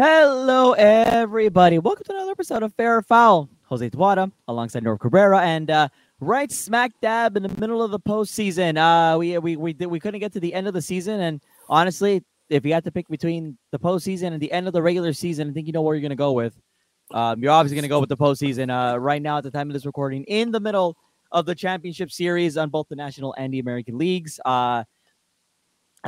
Hello, everybody. Welcome to another episode of Fair Foul. Jose Tuada alongside Norb Cabrera, and uh, right smack dab in the middle of the postseason. Uh, we we we we couldn't get to the end of the season, and honestly, if you had to pick between the postseason and the end of the regular season, I think you know where you're going to go with. Um, you're obviously going to go with the postseason. Uh, right now, at the time of this recording, in the middle of the championship series on both the National and the American leagues. Uh,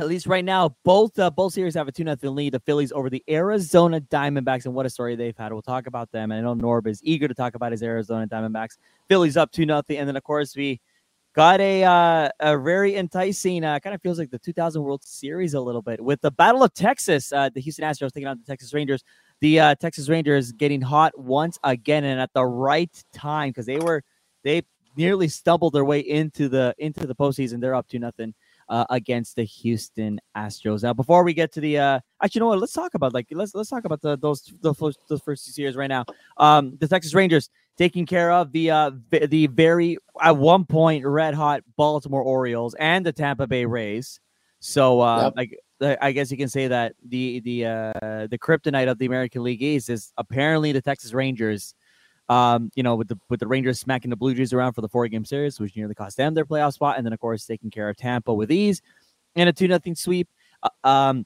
at least right now, both uh, both series have a 2 0 lead. The Phillies over the Arizona Diamondbacks, and what a story they've had. We'll talk about them. And I know Norb is eager to talk about his Arizona Diamondbacks. Phillies up 2 0. And then, of course, we got a uh, a very enticing, uh, kind of feels like the 2000 World Series a little bit with the Battle of Texas. Uh, the Houston Astros taking on the Texas Rangers. The uh, Texas Rangers getting hot once again and at the right time because they were they nearly stumbled their way into the into the postseason. They're up to nothing uh, against the Houston Astros. Now, before we get to the uh, actually, you know what? Let's talk about like let's let's talk about the, those the first, those first two series right now. Um, the Texas Rangers taking care of the uh the very at one point red hot Baltimore Orioles and the Tampa Bay Rays. So uh, yep. like I guess you can say that the the uh, the kryptonite of the American League East is apparently the Texas Rangers um, you know, with the with the Rangers smacking the Blue Jays around for the four game series, which nearly cost them their playoff spot, and then of course taking care of Tampa with ease and a two nothing sweep. Uh, um,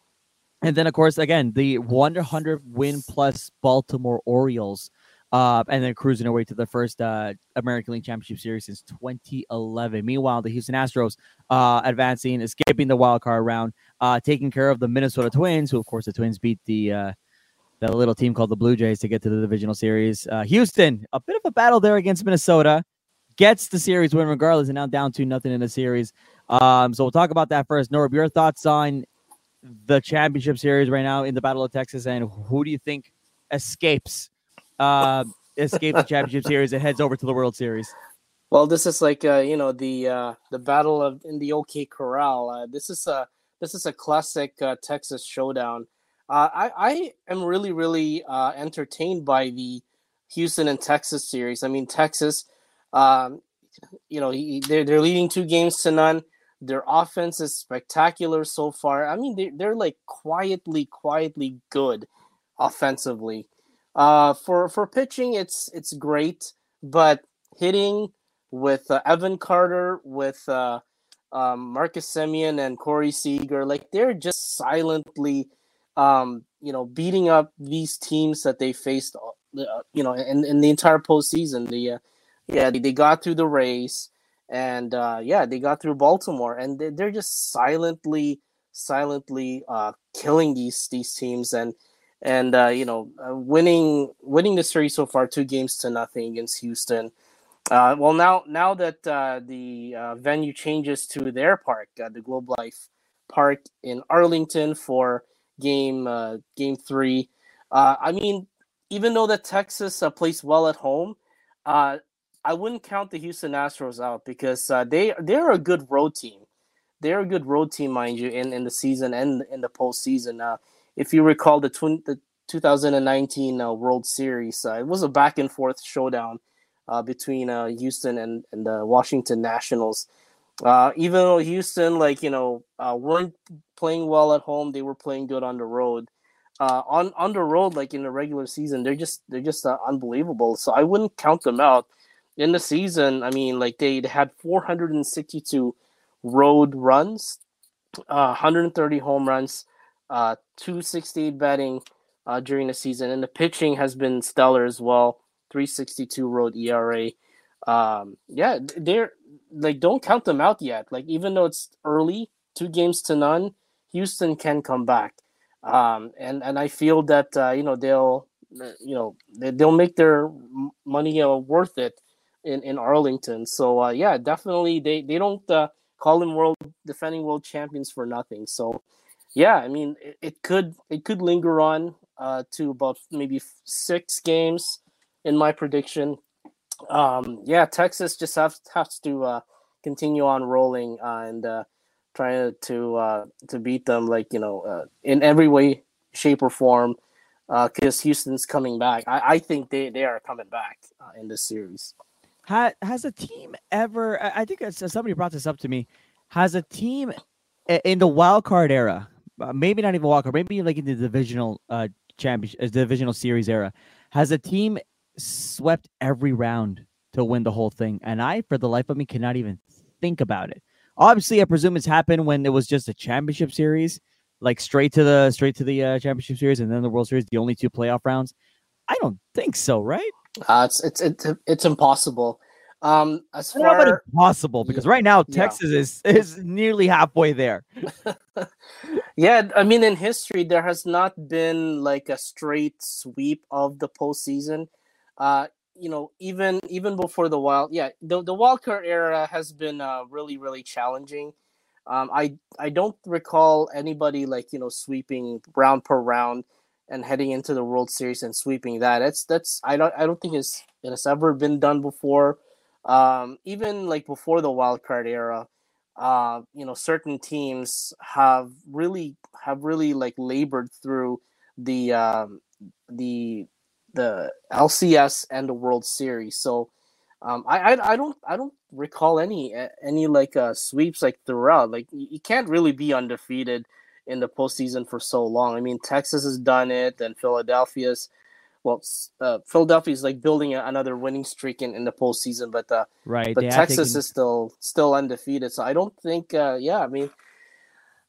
and then of course again the 100 win plus Baltimore Orioles, uh, and then cruising away to the first uh, American League Championship Series since 2011. Meanwhile, the Houston Astros uh, advancing, escaping the wild card round, uh, taking care of the Minnesota Twins, who of course the Twins beat the the little team called the Blue Jays to get to the divisional series. Uh, Houston, a bit of a battle there against Minnesota, gets the series win regardless, and now down to nothing in the series. Um, so we'll talk about that first. Norb, your thoughts on the championship series right now in the Battle of Texas, and who do you think escapes uh, escape the championship series and heads over to the World Series? Well, this is like uh, you know the uh, the battle of in the OK Corral. Uh, this is a this is a classic uh, Texas showdown. Uh, I, I am really, really uh, entertained by the Houston and Texas series. I mean, Texas, um, you know, they're, they're leading two games to none. Their offense is spectacular so far. I mean, they, they're like quietly, quietly good offensively. Uh, for for pitching, it's it's great, but hitting with uh, Evan Carter, with uh, um, Marcus Semien and Corey Seager, like they're just silently um, you know, beating up these teams that they faced, uh, uh you know, in, in the entire postseason. The uh, yeah, they, they got through the race, and uh, yeah, they got through Baltimore, and they, they're just silently, silently uh, killing these these teams, and and uh, you know, uh, winning winning the series so far, two games to nothing against Houston. Uh, well, now now that uh, the uh, venue changes to their park, uh, the Globe Life Park in Arlington for game uh, game three. Uh, I mean, even though the Texas uh, plays well at home, uh, I wouldn't count the Houston Astros out because uh, they they're a good road team. They're a good road team, mind you, in, in the season and in the postseason. Uh, if you recall the twin, the 2019 uh, World Series, uh, it was a back and forth showdown uh, between uh, Houston and, and the Washington Nationals. Uh, even though Houston, like you know, uh, weren't playing well at home, they were playing good on the road. Uh, on on the road, like in the regular season, they're just they're just uh, unbelievable. So I wouldn't count them out. In the season, I mean, like they, had 462 road runs, uh, 130 home runs, uh, 268 batting uh, during the season, and the pitching has been stellar as well. 362 road ERA. Um, yeah, they're like don't count them out yet. Like even though it's early, two games to none, Houston can come back. Um, and and I feel that uh, you know they'll you know they'll make their money uh, worth it in in Arlington. So uh, yeah, definitely they they don't uh, call them world defending world champions for nothing. So yeah, I mean it, it could it could linger on uh, to about maybe six games in my prediction um, yeah, Texas just has has to uh, continue on rolling uh, and uh, trying to uh, to beat them, like you know, uh, in every way, shape, or form. Because uh, Houston's coming back, I, I think they, they are coming back uh, in this series. Has, has a team ever? I think somebody brought this up to me. Has a team in the wild card era, uh, maybe not even wild card, maybe like in the divisional uh, championship uh, divisional series era has a team swept every round to win the whole thing, and I, for the life of me, cannot even think about it. Obviously, I presume it's happened when it was just a championship series, like straight to the straight to the uh, championship series, and then the World Series, the only two playoff rounds. I don't think so, right? Uh, it's it's it's it's impossible. Um, as I don't about far impossible because right now Yeah. Texas is is nearly halfway there. yeah, I mean, in history, there has not been like a straight sweep of the postseason. Uh, you know, even even before the wild, yeah, the the card era has been uh, really really challenging. Um, I I don't recall anybody like you know sweeping round per round and heading into the World Series and sweeping that. That's that's I don't I don't think it's it has ever been done before. Um, even like before the wild card era, uh, you know, certain teams have really have really like labored through the um, the the LCS and the World Series. So um, I, I I don't I don't recall any any like uh, sweeps like throughout. Like you can't really be undefeated in the postseason for so long. I mean, Texas has done it, and Philadelphia's well, uh, Philadelphia's like building another winning streak in, in the postseason, but uh, Right. but have Texas is still still undefeated. So I don't think. Uh, yeah, I mean,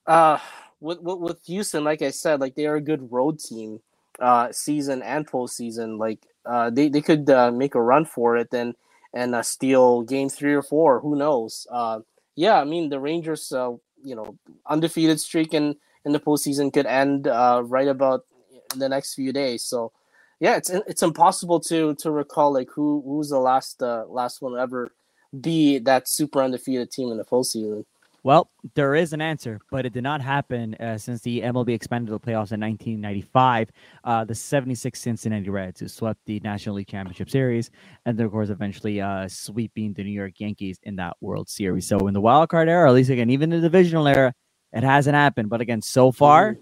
uh, with, with with Houston, like I said, like they are a good road team, uh, season and postseason. Like uh, they they could uh, make a run for it and and uh, steal game three or four. Who knows? Uh, yeah, I mean the Rangers, uh, you know, undefeated streak in in the postseason could end uh, right about in the next few days. So yeah, it's it's impossible to to recall like who who's the last uh, last one ever be that super undefeated team in the postseason. Well, there is an answer, but it did not happen uh, since the MLB expanded the playoffs in 1995. Uh, the 76 Cincinnati Reds, who swept the National League Championship Series, and then, of course, eventually uh, sweeping the New York Yankees in that World Series. So, in the wild card era, at least again, even in the divisional era, it hasn't happened. But again, so far,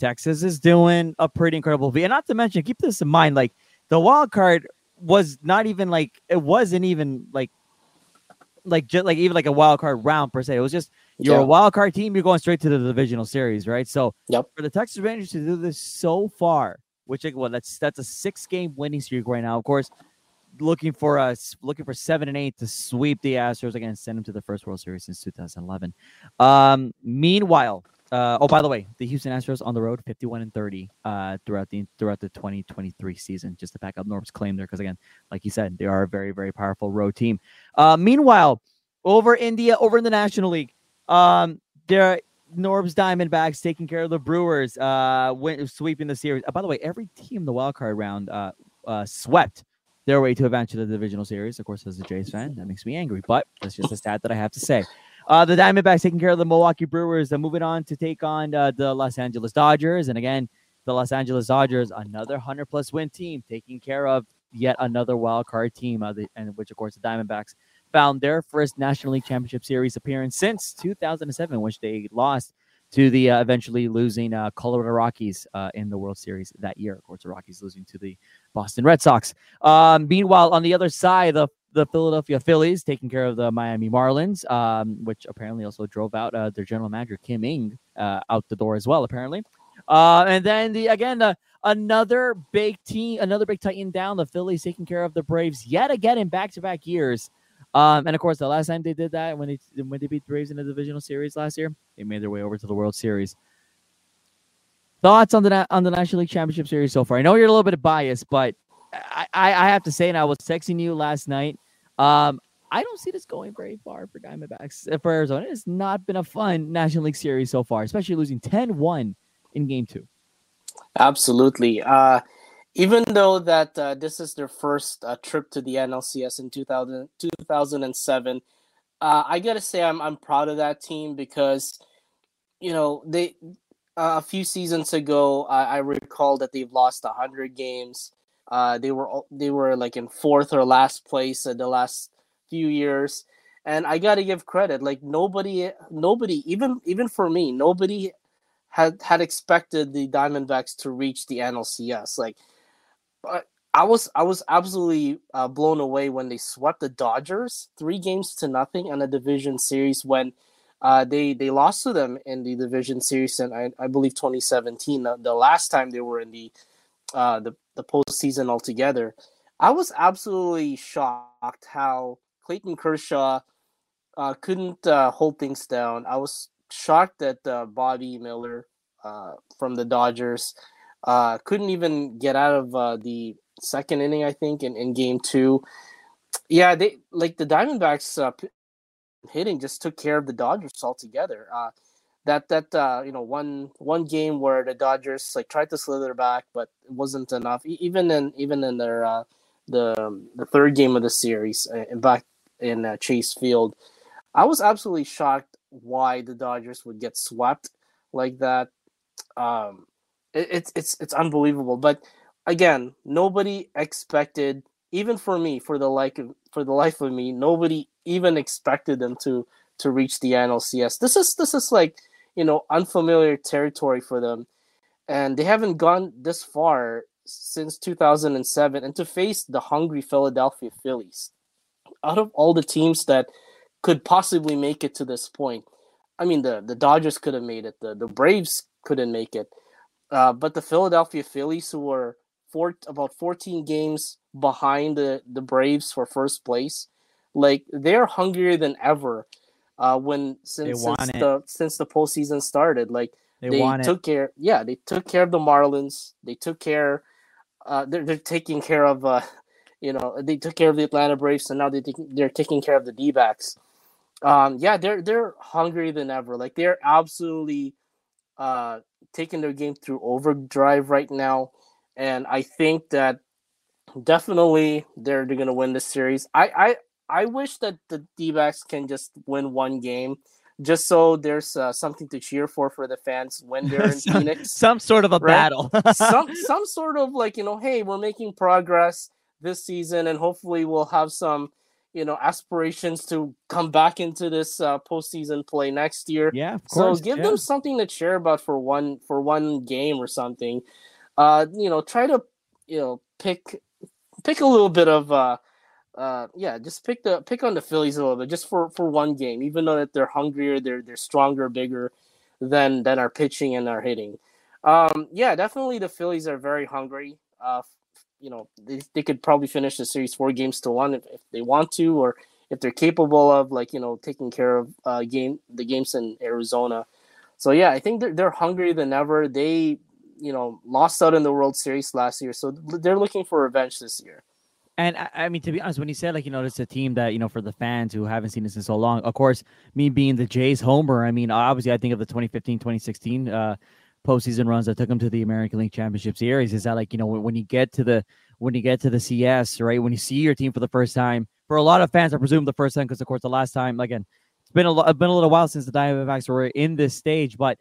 Texas is doing a pretty incredible feat. And not to mention, keep this in mind, like the wild card was not even like it wasn't even like like just like even like a wild card round per se. It was just you're Yeah. a wild card team, you're going straight to the divisional series, right? So Yep. for the Texas Rangers to do this so far, which like well, that's that's a six game winning streak right now. Of course, looking for us looking for seven and eight to sweep the Astros again and send them to the first World Series since 2011. Um, meanwhile, uh, oh by the way, the Houston Astros on the road 51 and 30 uh, throughout the throughout the 2023 season. Just to back up Norb's claim there, because again, like you said, they are a very very powerful road team. Uh, meanwhile, over India, over in the National League, um, there Norb's Diamondbacks taking care of the Brewers, uh, win, sweeping the series. Uh, by the way, every team in the wild card round uh, uh, swept their way to advance to the divisional series. Of course, as a Jays fan, that makes me angry, but that's just a stat that I have to say. Uh, the Diamondbacks taking care of the Milwaukee Brewers, uh, moving on to take on uh, the Los Angeles Dodgers, and again, the Los Angeles Dodgers, another hundred plus win team, taking care of yet another wild card team, uh, the, and which of course the Diamondbacks found their first National League Championship Series appearance since 2007, which they lost to the uh, eventually losing uh, Colorado Rockies uh, in the World Series that year. Of course, the Rockies losing to the Boston Red Sox. Um, meanwhile, on the other side, the the Philadelphia Phillies taking care of the Miami Marlins, um, which apparently also drove out uh, their general manager Kim Ng uh, out the door as well, apparently. Uh, and then the again the another big team, another big Titan down. The Phillies taking care of the Braves yet again in back to back years. Um, and of course, the last time they did that when they when they beat the Braves in the divisional series last year, they made their way over to the World Series. Thoughts on the on the National League Championship Series so far? I know you're a little bit biased, but I, I, I have to say, and I was texting you last night. Um, I don't see this going very far for Diamondbacks uh, for Arizona. It's not been a fun National League Series so far, especially losing 10-1 in Game Two. Absolutely. Uh, even though that uh, this is their first uh, trip to the NLCS in 2000, 2007, uh, I gotta say I'm I'm proud of that team because, you know, they a few seasons ago I, I recall that they've lost hundred games. Uh, they were they were like in fourth or last place the last few years, and I gotta give credit. Like nobody, nobody, even even for me, nobody had had expected the Diamondbacks to reach the NLCS. Like, I was I was absolutely uh, blown away when they swept the Dodgers three games to nothing in a division series when uh, they they lost to them in the division series in I, I believe 2017 the, the last time they were in the uh, the the postseason altogether. I was absolutely shocked how Clayton Kershaw uh, couldn't uh, hold things down. I was shocked that uh, Bobby Miller uh, from the Dodgers uh, couldn't even get out of uh, the second inning. I think in, in game two. Yeah, they like the Diamondbacks hitting just took care of the Dodgers altogether. that that you know one one game where the Dodgers like tried to slither back, but it wasn't enough. even in even in their uh, the the third game of the series back in uh, Chase Field. I was absolutely shocked why the Dodgers would get swept like that. Um, it's it's it's unbelievable. But again, nobody expected, even for me, for the like for the life of me, nobody even expected them to to reach the NLCS. This is this is like you know unfamiliar territory for them, and they haven't gone this far since 2007. And to face the hungry Philadelphia Phillies, out of all the teams that could possibly make it to this point, I mean the the Dodgers could have made it, the the Braves couldn't make it, uh, but the Philadelphia Phillies, who were four about 14 games behind the the Braves for first place, like they're hungrier than ever. Uh, when since, since the since the postseason started, like they, they took care. Yeah, they took care of the Marlins. They took care. Uh, they're they're taking care of uh, you know, they took care of the Atlanta Braves, and now they they're taking care of the D backs. Um, yeah, they're they're hungrier than ever. Like they're absolutely uh, taking their game through overdrive right now, and I think that definitely they're they're gonna win this series. I I I wish that the D backs can just win one game just so there's uh, something to cheer for for the fans when they're in some, Phoenix. Some sort of a right? battle. some some sort of like you know, hey, we're making progress this season, and hopefully we'll have some, you know, aspirations to come back into this uh, postseason play next year. Yeah, so give yeah. them something to cheer about for one for one game or something. Uh, you know, try to you know pick pick a little bit of uh uh yeah just pick the pick on the phillies a little bit just for for one game even though that they're hungrier they're they're stronger bigger than than our pitching and our hitting um yeah definitely the phillies are very hungry uh you know they, they could probably finish the series four games to one if, if they want to or if they're capable of like you know taking care of uh game the games in arizona. So yeah i think they're, they're hungrier than ever. They you know lost out in the world series last year so they're looking for revenge this year. And I, I, mean, to be honest, when you said like you know it's a team that you know for the fans who haven't seen this in so long, of course, me being the Jays homer, I mean, obviously, I think of the 2015, 2016 uh, postseason runs that took them to the American League Championship Series. Is that like you know when, you get to the when you get to the CS, right? When you see your team for the first time, for a lot of fans, I presume the first time because of course the last time again, it's been a been a little while since the Diamondbacks were in this stage, but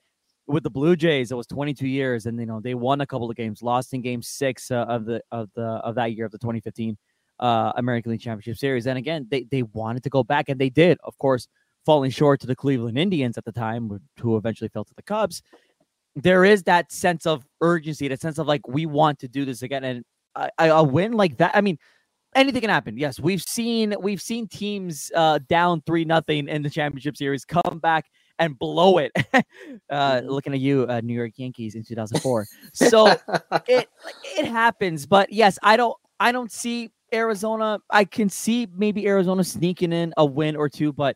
with the Blue Jays, it was 22 years, and you know they won a couple of games, lost in Game Six uh, of the of the of that year of the 2015 uh, American League Championship Series. And again, they they wanted to go back, and they did, of course, falling short to the Cleveland Indians at the time, who eventually fell to the Cubs there is that sense of urgency, that sense of like we want to do this again, and a, a win like that. I mean, anything can happen. Yes, we've seen we've seen teams uh, down three nothing in the championship series come back and blow it. uh, mm-hmm. looking at you, uh, New York Yankees in 2004. So it it happens, but yes, I don't I don't see Arizona. I can see maybe Arizona sneaking in a win or two, but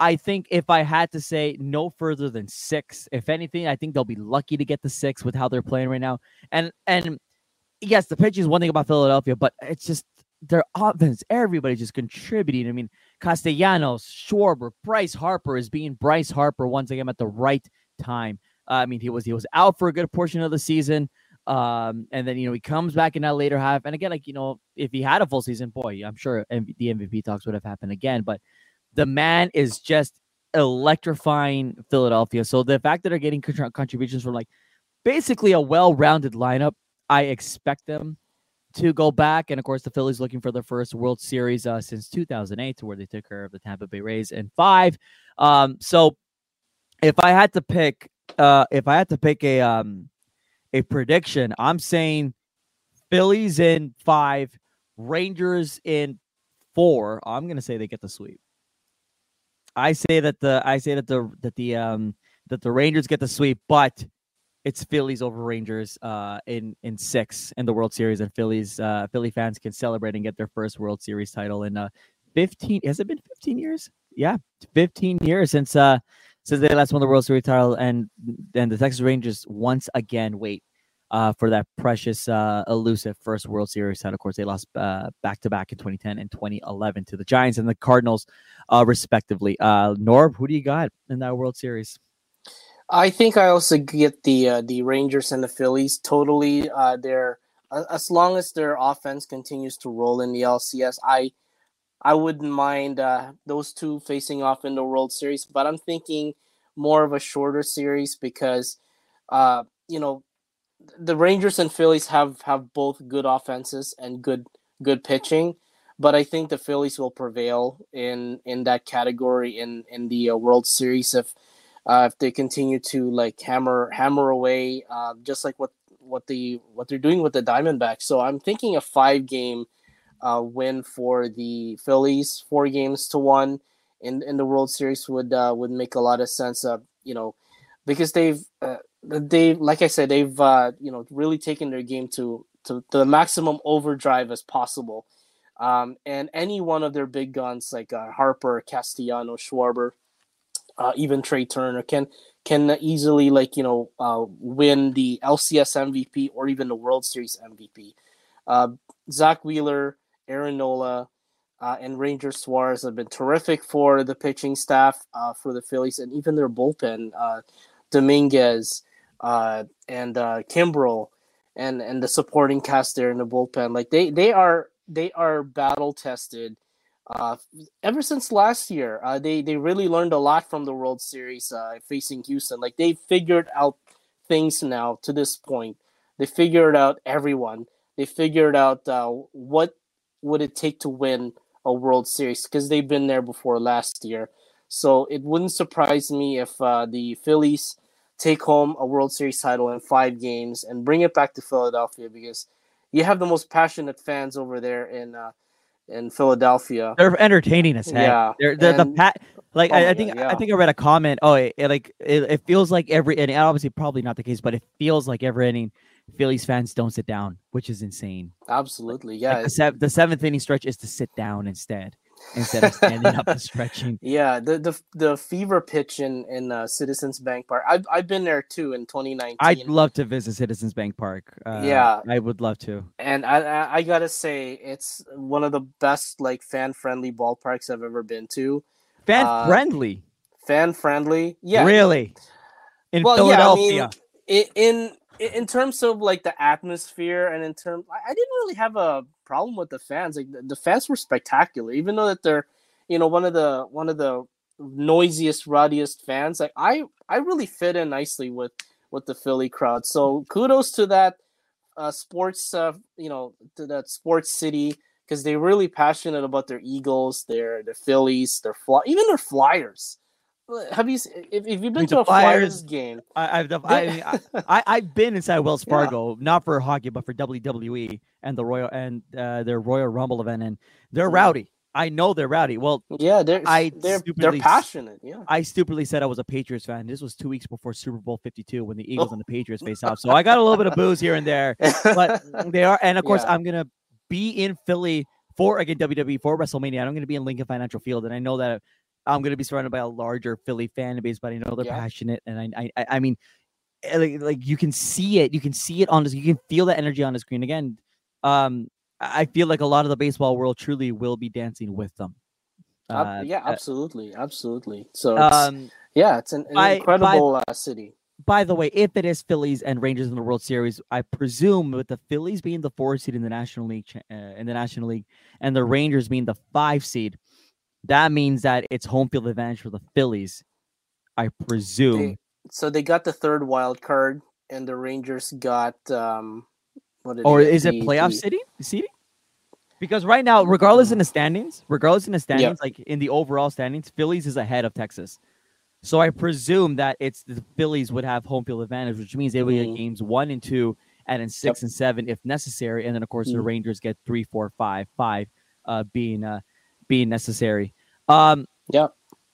I think if I had to say no further than six, if anything, I think they'll be lucky to get the six with how they're playing right now. And and yes, the pitch is one thing about Philadelphia, but it's just their offense. Everybody's just contributing. I mean, Castellanos, Schwarber, Bryce Harper is being Bryce Harper once again at the right time. Uh, I mean, he was he was out for a good portion of the season. Um, and then you know he comes back in that later half, and again, like you know, if he had a full season, boy, I'm sure the MVP talks would have happened again. But the man is just electrifying Philadelphia. So the fact that they're getting contributions from like basically a well-rounded lineup, I expect them to go back. And of course, the Phillies looking for their first World Series uh, since 2008, to where they took care of the Tampa Bay Rays in five. Um, so if I had to pick, uh, if I had to pick a um, a prediction, I'm saying Phillies in five, Rangers in four. I'm gonna say they get the sweep. I say that the I say that the that the um that the Rangers get the sweep, but it's Phillies over Rangers uh, in in six in the World Series, and Phillies uh, Philly fans can celebrate and get their first World Series title in uh, 15. Has it been 15 years? Yeah, 15 years since uh since they last won the World Series title, and then the Texas Rangers once again wait uh, for that precious, uh, elusive first World Series title. Of course, they lost back to back in 2010 and 2011 to the Giants and the Cardinals, uh, respectively. Uh, Norb, who do you got in that World Series? I think I also get the uh, the Rangers and the Phillies. Totally, uh, they're as long as their offense continues to roll in the LCS, I I wouldn't mind uh, those two facing off in the World Series. But I'm thinking more of a shorter series because, uh, you know, the Rangers and Phillies have have both good offenses and good good pitching. But I think the Phillies will prevail in in that category in in the uh, World Series if uh, if they continue to like hammer hammer away, uh, just like what what the what they're doing with the Diamondbacks. So I'm thinking a five game uh, win for the Phillies, four games to one in in the World Series would uh, would make a lot of sense. Uh, you know, because they've uh, they like I said they've uh, you know really taken their game to to the maximum overdrive as possible. Um, and any one of their big guns like uh, Harper, Castellano, Schwarber, uh, even Trey Turner can can easily like you know uh, win the LCS MVP or even the World Series MVP. Uh, Zack Wheeler, Aaron Nola, uh, and Ranger Suarez have been terrific for the pitching staff uh, for the Phillies and even their bullpen. Uh, Dominguez uh, and uh, Kimbrel and and the supporting cast there in the bullpen, like they they are they are battle tested. Uh, ever since last year, uh, they they really learned a lot from the World Series uh, facing Houston. Like they figured out things now to this point. They figured out everyone. They figured out uh, what would it take to win a World Series because they've been there before last year. So it wouldn't surprise me if uh, the Phillies take home a World Series title in five games and bring it back to Philadelphia because you have the most passionate fans over there in uh, in Philadelphia. They're entertaining as heck. Yeah, they're, they're and, the pat. Like oh I, I, think God, yeah. I think I read a comment. Oh, it, it like it, it, feels like every and obviously probably not the case, but it feels like every inning Phillies fans don't sit down, which is insane. Absolutely, yeah. Like the, se- the seventh inning stretch is to sit down instead instead of standing up and stretching. Yeah, the the the fever pitch in in uh, Citizens Bank Park. I've I've been there too in 2019. I'd love to visit Citizens Bank Park. Uh, yeah, I would love to. And I, I, I gotta say, it's one of the best like fan friendly ballparks I've ever been to. Fan friendly. Uh, fan friendly. Yeah. Really. In well, Philadelphia. Yeah, I mean, in in terms of like the atmosphere and in terms I, didn't really have a problem with the fans like the, the, fans were spectacular even though that they're you know one of the one of the noisiest rowdiest fans like i i really fit in nicely with with the philly crowd. So kudos to that uh sports uh you know to that sports city because they're really passionate about their eagles their the phillies their fly even their flyers have you if, if you've been to a Flyers, Flyers game? I, have I, I, I have been inside Wells Fargo, yeah. not for hockey, but for WWE and the Royal and uh, their Royal Rumble event, and they're rowdy. I know they're rowdy. Well, yeah, they're I they're, they're passionate. Yeah, I stupidly said I was a Patriots fan. This was two weeks before Super Bowl Fifty Two when the Eagles oh. and the Patriots face off. So I got a little bit of boos here and there, but they are. And of course, yeah. I'm gonna be in Philly for again WWE for WrestleMania. I'm going to be in Lincoln Financial Field, and I know that I'm going to be surrounded by a larger Philly fan base, but I know they're yeah. passionate, and I, I, I mean, eh, like, like you can see it, you can see it on this, you can feel the energy on the screen. Again, um, I feel like a lot of the baseball world truly will be dancing with them. Uh, yeah, uh, absolutely, absolutely. So, it's, um, yeah, it's an, an by, incredible by, uh, city. By the way, if it is Phillies and Rangers in the World Series, I presume with the Phillies being the four seed in the National League, uh, in the National League, and the Rangers being the five seed, that means that it's home field advantage for the Phillies, I presume. They, so they got the third wild card, and the Rangers got um, what? Or is it playoff the... city seating? Because right now, regardless in the standings, regardless in the standings, like in the overall standings, Phillies is ahead of Texas. So I presume that it's the Phillies would have home field advantage, which means they would get mm. games one and two, and then six yep. and seven if necessary, and then of course mm. the Rangers get three, four, five, five, uh, being uh, being necessary. Um, yeah.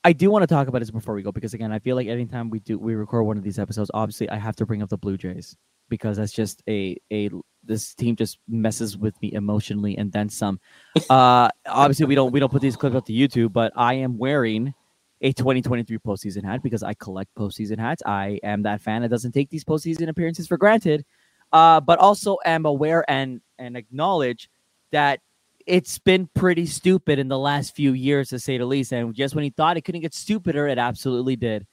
I do want to talk about this before we go because again, I feel like anytime we do we record one of these episodes, obviously I have to bring up the Blue Jays because that's just a a this team just messes with me emotionally and then some. Uh, obviously we don't we don't put these clips up to YouTube, but I am wearing a 2023 postseason hat because I collect postseason hats. I am that fan that doesn't take these postseason appearances for granted, uh, but also am aware and and acknowledge that it's been pretty stupid in the last few years, to say the least. And just when he thought it couldn't get stupider, it absolutely did.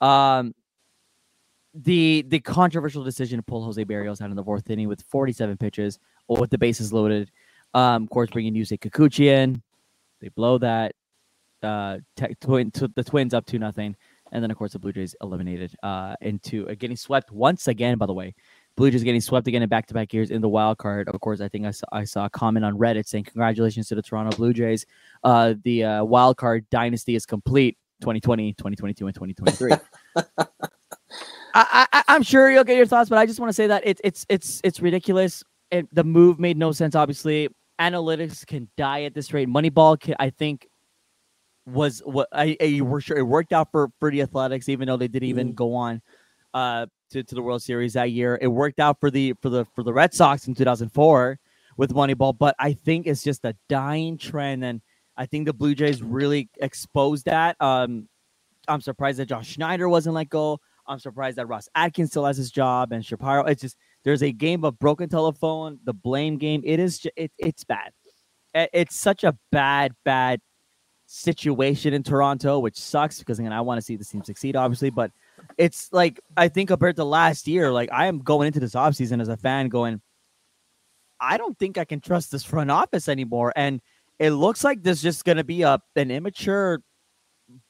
Um, the the controversial decision to pull Jose Berrios out in the fourth inning with 47 pitches or with the bases loaded. Um, of course, bringing Yusei Kikuchi in, they blow that. Uh, twin, the Twins up to nothing, and then of course the Blue Jays eliminated uh, into uh, getting swept once again. By the way, Blue Jays getting swept again in back to back years in the wild card. Of course, I think I saw, I saw a comment on Reddit saying, Congratulations to the Toronto Blue Jays. Uh, the uh, wild card dynasty is complete 2020, 2022, and 2023. I, I, I'm sure you'll get your thoughts, but I just want to say that it's it's it's it's ridiculous. It, the move made no sense. Obviously, analytics can die at this rate. Moneyball, can, I think, was what I, I were sure it worked out for for the Athletics, even though they didn't even mm. go on uh, to, to the World Series that year. It worked out for the for the for the Red Sox in 2004 with Moneyball, but I think it's just a dying trend, and I think the Blue Jays really exposed that. Um, I'm surprised that John Schneider wasn't let go. I'm surprised that Ross Atkins still has his job and Shapiro. It's just there's a game of broken telephone, the blame game. It is it, it's bad. It's such a bad bad situation in Toronto, which sucks because again I want to see the team succeed, obviously, but it's like I think compared to last year, like I am going into this offseason as a fan going, I don't think I can trust this front office anymore. And it looks like there's just gonna be a an immature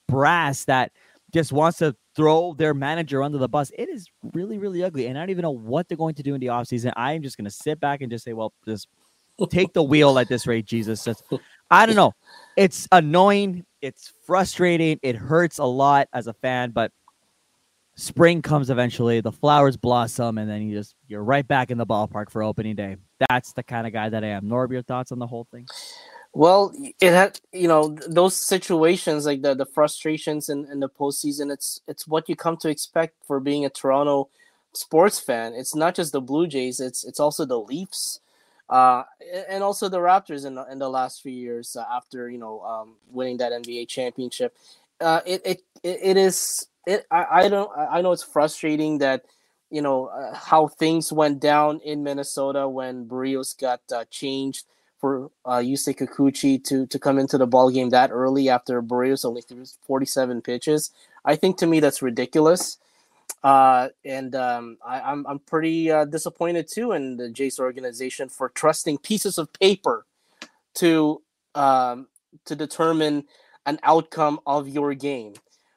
brass that just wants to throw their manager under the bus. It is really, really ugly. And I don't even know what they're going to do in the offseason. I'm just gonna sit back and just say, well, just take the wheel at this rate, Jesus. That's, I don't know. It's annoying. It's frustrating. It hurts a lot as a fan, but spring comes eventually, the flowers blossom, and then you just you're right back in the ballpark for opening day. That's the kind of guy that I am. Norb, your thoughts on the whole thing? Well, it had you know those situations like the the frustrations in, in the postseason. It's it's what you come to expect for being a Toronto sports fan. It's not just the Blue Jays. It's it's also the Leafs, uh, and also the Raptors in the, in the last few years uh, after you know um, winning that NBA championship. Uh, it, it it is it I, I don't I know it's frustrating that you know uh, how things went down in Minnesota when Berrios got uh, changed for uh, Yusei Kikuchi to to come into the ball game that early after Berrios only threw 47 pitches. I think to me that's ridiculous. Uh, and um, I, am I'm, I'm pretty uh, disappointed too in the Jays organization for trusting pieces of paper to um, to determine an outcome of your game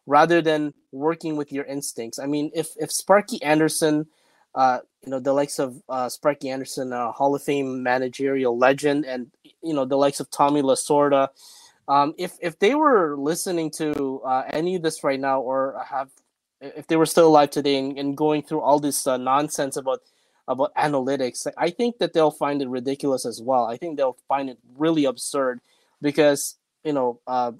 rather than working with your instincts. I mean, if if Sparky Anderson, uh, you know, the likes of uh, Sparky Anderson, a Hall of Fame managerial legend, and you know, the likes of Tommy Lasorda, um, if if they were listening to uh, any of this right now, or have if they were still alive today and, and going through all this uh, nonsense about about analytics, I think that they'll find it ridiculous as well. I think they'll find it really absurd because you know, uh,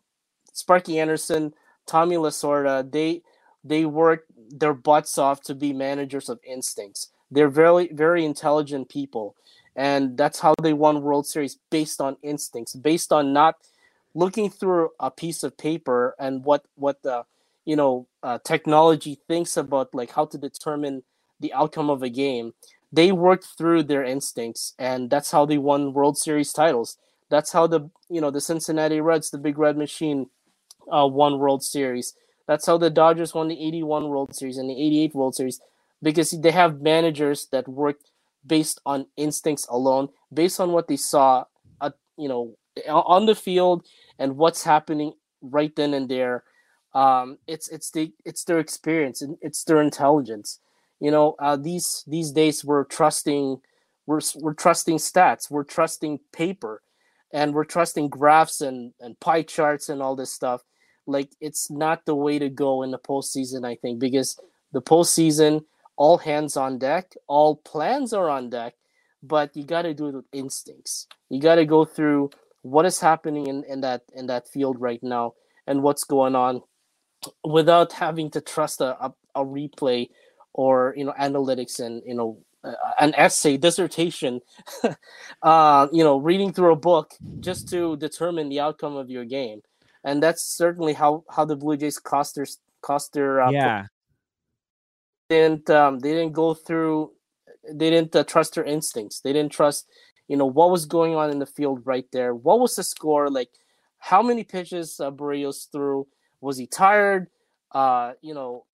Sparky Anderson Tommy Lasorda, they they work their butts off to be managers of instincts. They're very very intelligent people, and that's how they won World Series based on instincts, based on not looking through a piece of paper and what what the you know uh, technology thinks about like how to determine the outcome of a game. They worked through their instincts, and that's how they won World Series titles. That's how the you know the Cincinnati Reds, the Big Red Machine, uh, one World Series. That's how the Dodgers won the 81 World Series and the 88 World Series because they have managers that work based on instincts alone, based on what they saw, uh, you know, on the field and what's happening right then and there. Um, it's it's the it's their experience and it's their intelligence. You know, uh, these these days we're trusting we're we're trusting stats, we're trusting paper, and we're trusting graphs and and pie charts and all this stuff like it's not the way to go in the postseason, I think, because the postseason, all hands on deck, all plans are on deck, but you got to do it with instincts. You got to go through what is happening in, in that in that field right now. and what's going on without having to trust a, a, a replay or you know analytics and you know an essay dissertation uh, you know reading through a book just to determine the outcome of your game. And that's certainly how how the blue jays cost their cost their uh, yeah. didn't um, they didn't go through they didn't uh, trust their instincts. They didn't trust you know what was going on in the field right there. What was the score? Like how many pitches uh, Berrios threw? Was he tired? Uh you know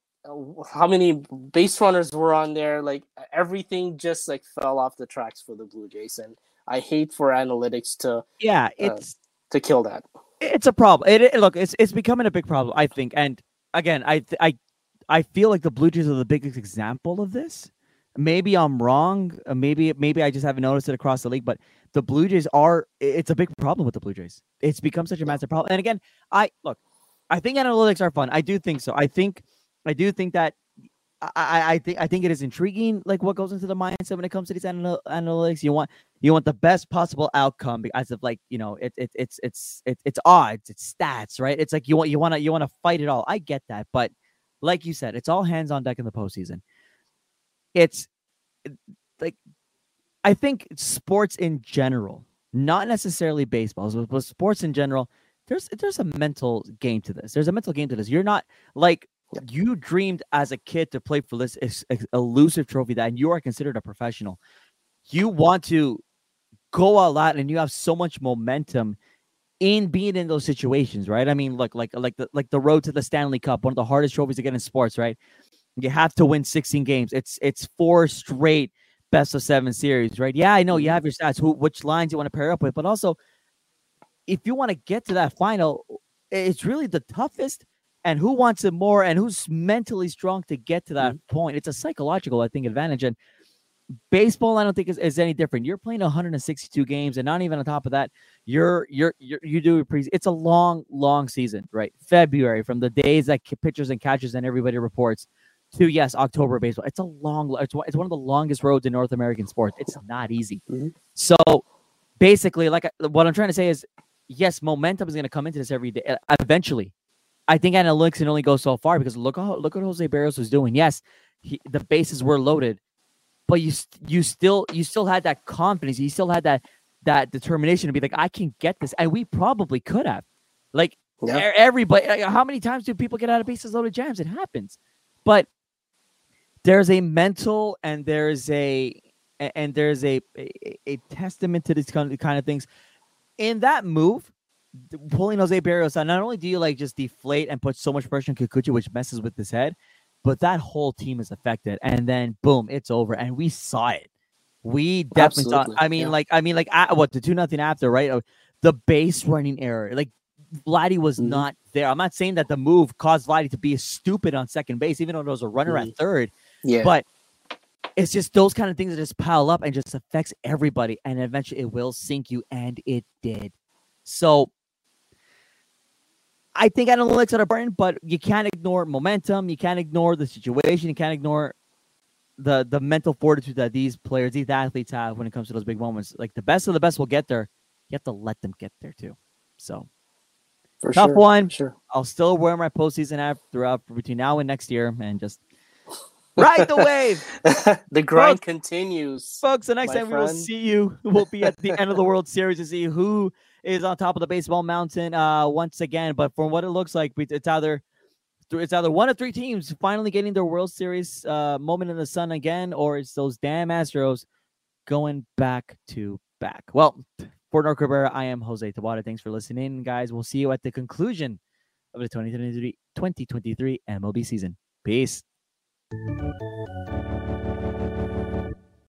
how many base runners were on there like everything just like fell off the tracks for the blue jays and i hate for analytics to yeah uh, it's to kill that. It's a problem. It, it- look it's it's becoming a big problem i think and again i th- i i feel like the blue jays are the biggest example of this. Maybe i'm wrong uh, maybe maybe i just haven't noticed it across the league but the blue jays are it's a big problem with the blue jays. It's become such a massive problem and again i look i think analytics are fun i do think so i think i do think that I, I think I think it is intriguing, like what goes into the mindset when it comes to these anal- analytics. You want you want the best possible outcome as of like you know it, it it's it's it's it's odds, it's stats, right? It's like you want you want to you want to fight it all. I get that, but like you said, it's all hands on deck in the postseason. It's like I think sports in general, not necessarily baseball, but but sports in general. There's there's a mental game to this. There's a mental game to this. You're not like you dreamed as a kid to play for this ex- ex- elusive trophy that and you are considered a professional. You want to go a lot and you have so much momentum in being in those situations, right? I mean, look, like like the like the road to the Stanley Cup, one of the hardest trophies to get in sports, right? You have to win 16 games. It's it's four straight best of seven series, right? Yeah, I know you mm-hmm. have your stats, who which lines you want to pair up with, but also if you want to get to that final, it's really the toughest and who wants it more and who's mentally strong to get to that point. It's a psychological, I think, advantage. And baseball, I don't think is, is any different. You're playing 162 games, and not even on top of that, you're you're, you're you do a pre. It's a long, long season, right? February from the days that pitchers and catchers and everybody reports to yes, October baseball. It's a long. It's one- it's one of the longest roads in North American sports. It's not easy. Mhm. So basically, like what I'm trying to say is, yes, momentum is going to come into this every day eventually. I think analytics can only go so far because look how look what Jose Berrios was doing. Yes, he, the bases were loaded, but you you still you still had that confidence. You still had that that determination to be like, I can get this, and we probably could have. Like Yeah. everybody, like, how many times do people get out of bases loaded jams? It happens, but there's a mental and there's a and there's a a, a testament to these kind of, kind of things. In that move, pulling Jose Berrios out, not only do you like just deflate and put so much pressure on Kikuchi, which messes with his head, but that whole team is affected. And then boom, it's over. And we saw it. We definitely Absolutely, saw. I mean, yeah. like, I mean, like, uh, what the two nothing after, right? Uh, The base running error, like. Vladdy was Mhm. not there. I'm not saying that the move caused Vladdy to be stupid on second base, even though there was a runner Mm-hmm. at third. yeah But it's just those kind of things that just pile up and just affects everybody, and eventually it will sink you, and it did. So I think analytics are important, but you can't ignore momentum. You can't ignore the situation. You can't ignore the the mental fortitude that these players, these athletes have when it comes to those big moments. Like the best of the best will get there. You have to let them get there too. So for tough sure, one. sure I'll still wear my postseason hat throughout between now and next year, and just ride the wave. the grind Folks- continues Folks, the next time we will see you will be at the end of the World Series to see who is on top of the baseball mountain uh, once again. But from what it looks like, it's either it's either one of three teams finally getting their World Series uh, moment in the sun again, or it's those damn Astros going back to back. Well, for Norb Cabrera, I am Jose Tabata. Thanks for listening, guys. We'll see you at the conclusion of the 2023 2023 MLB season. Peace.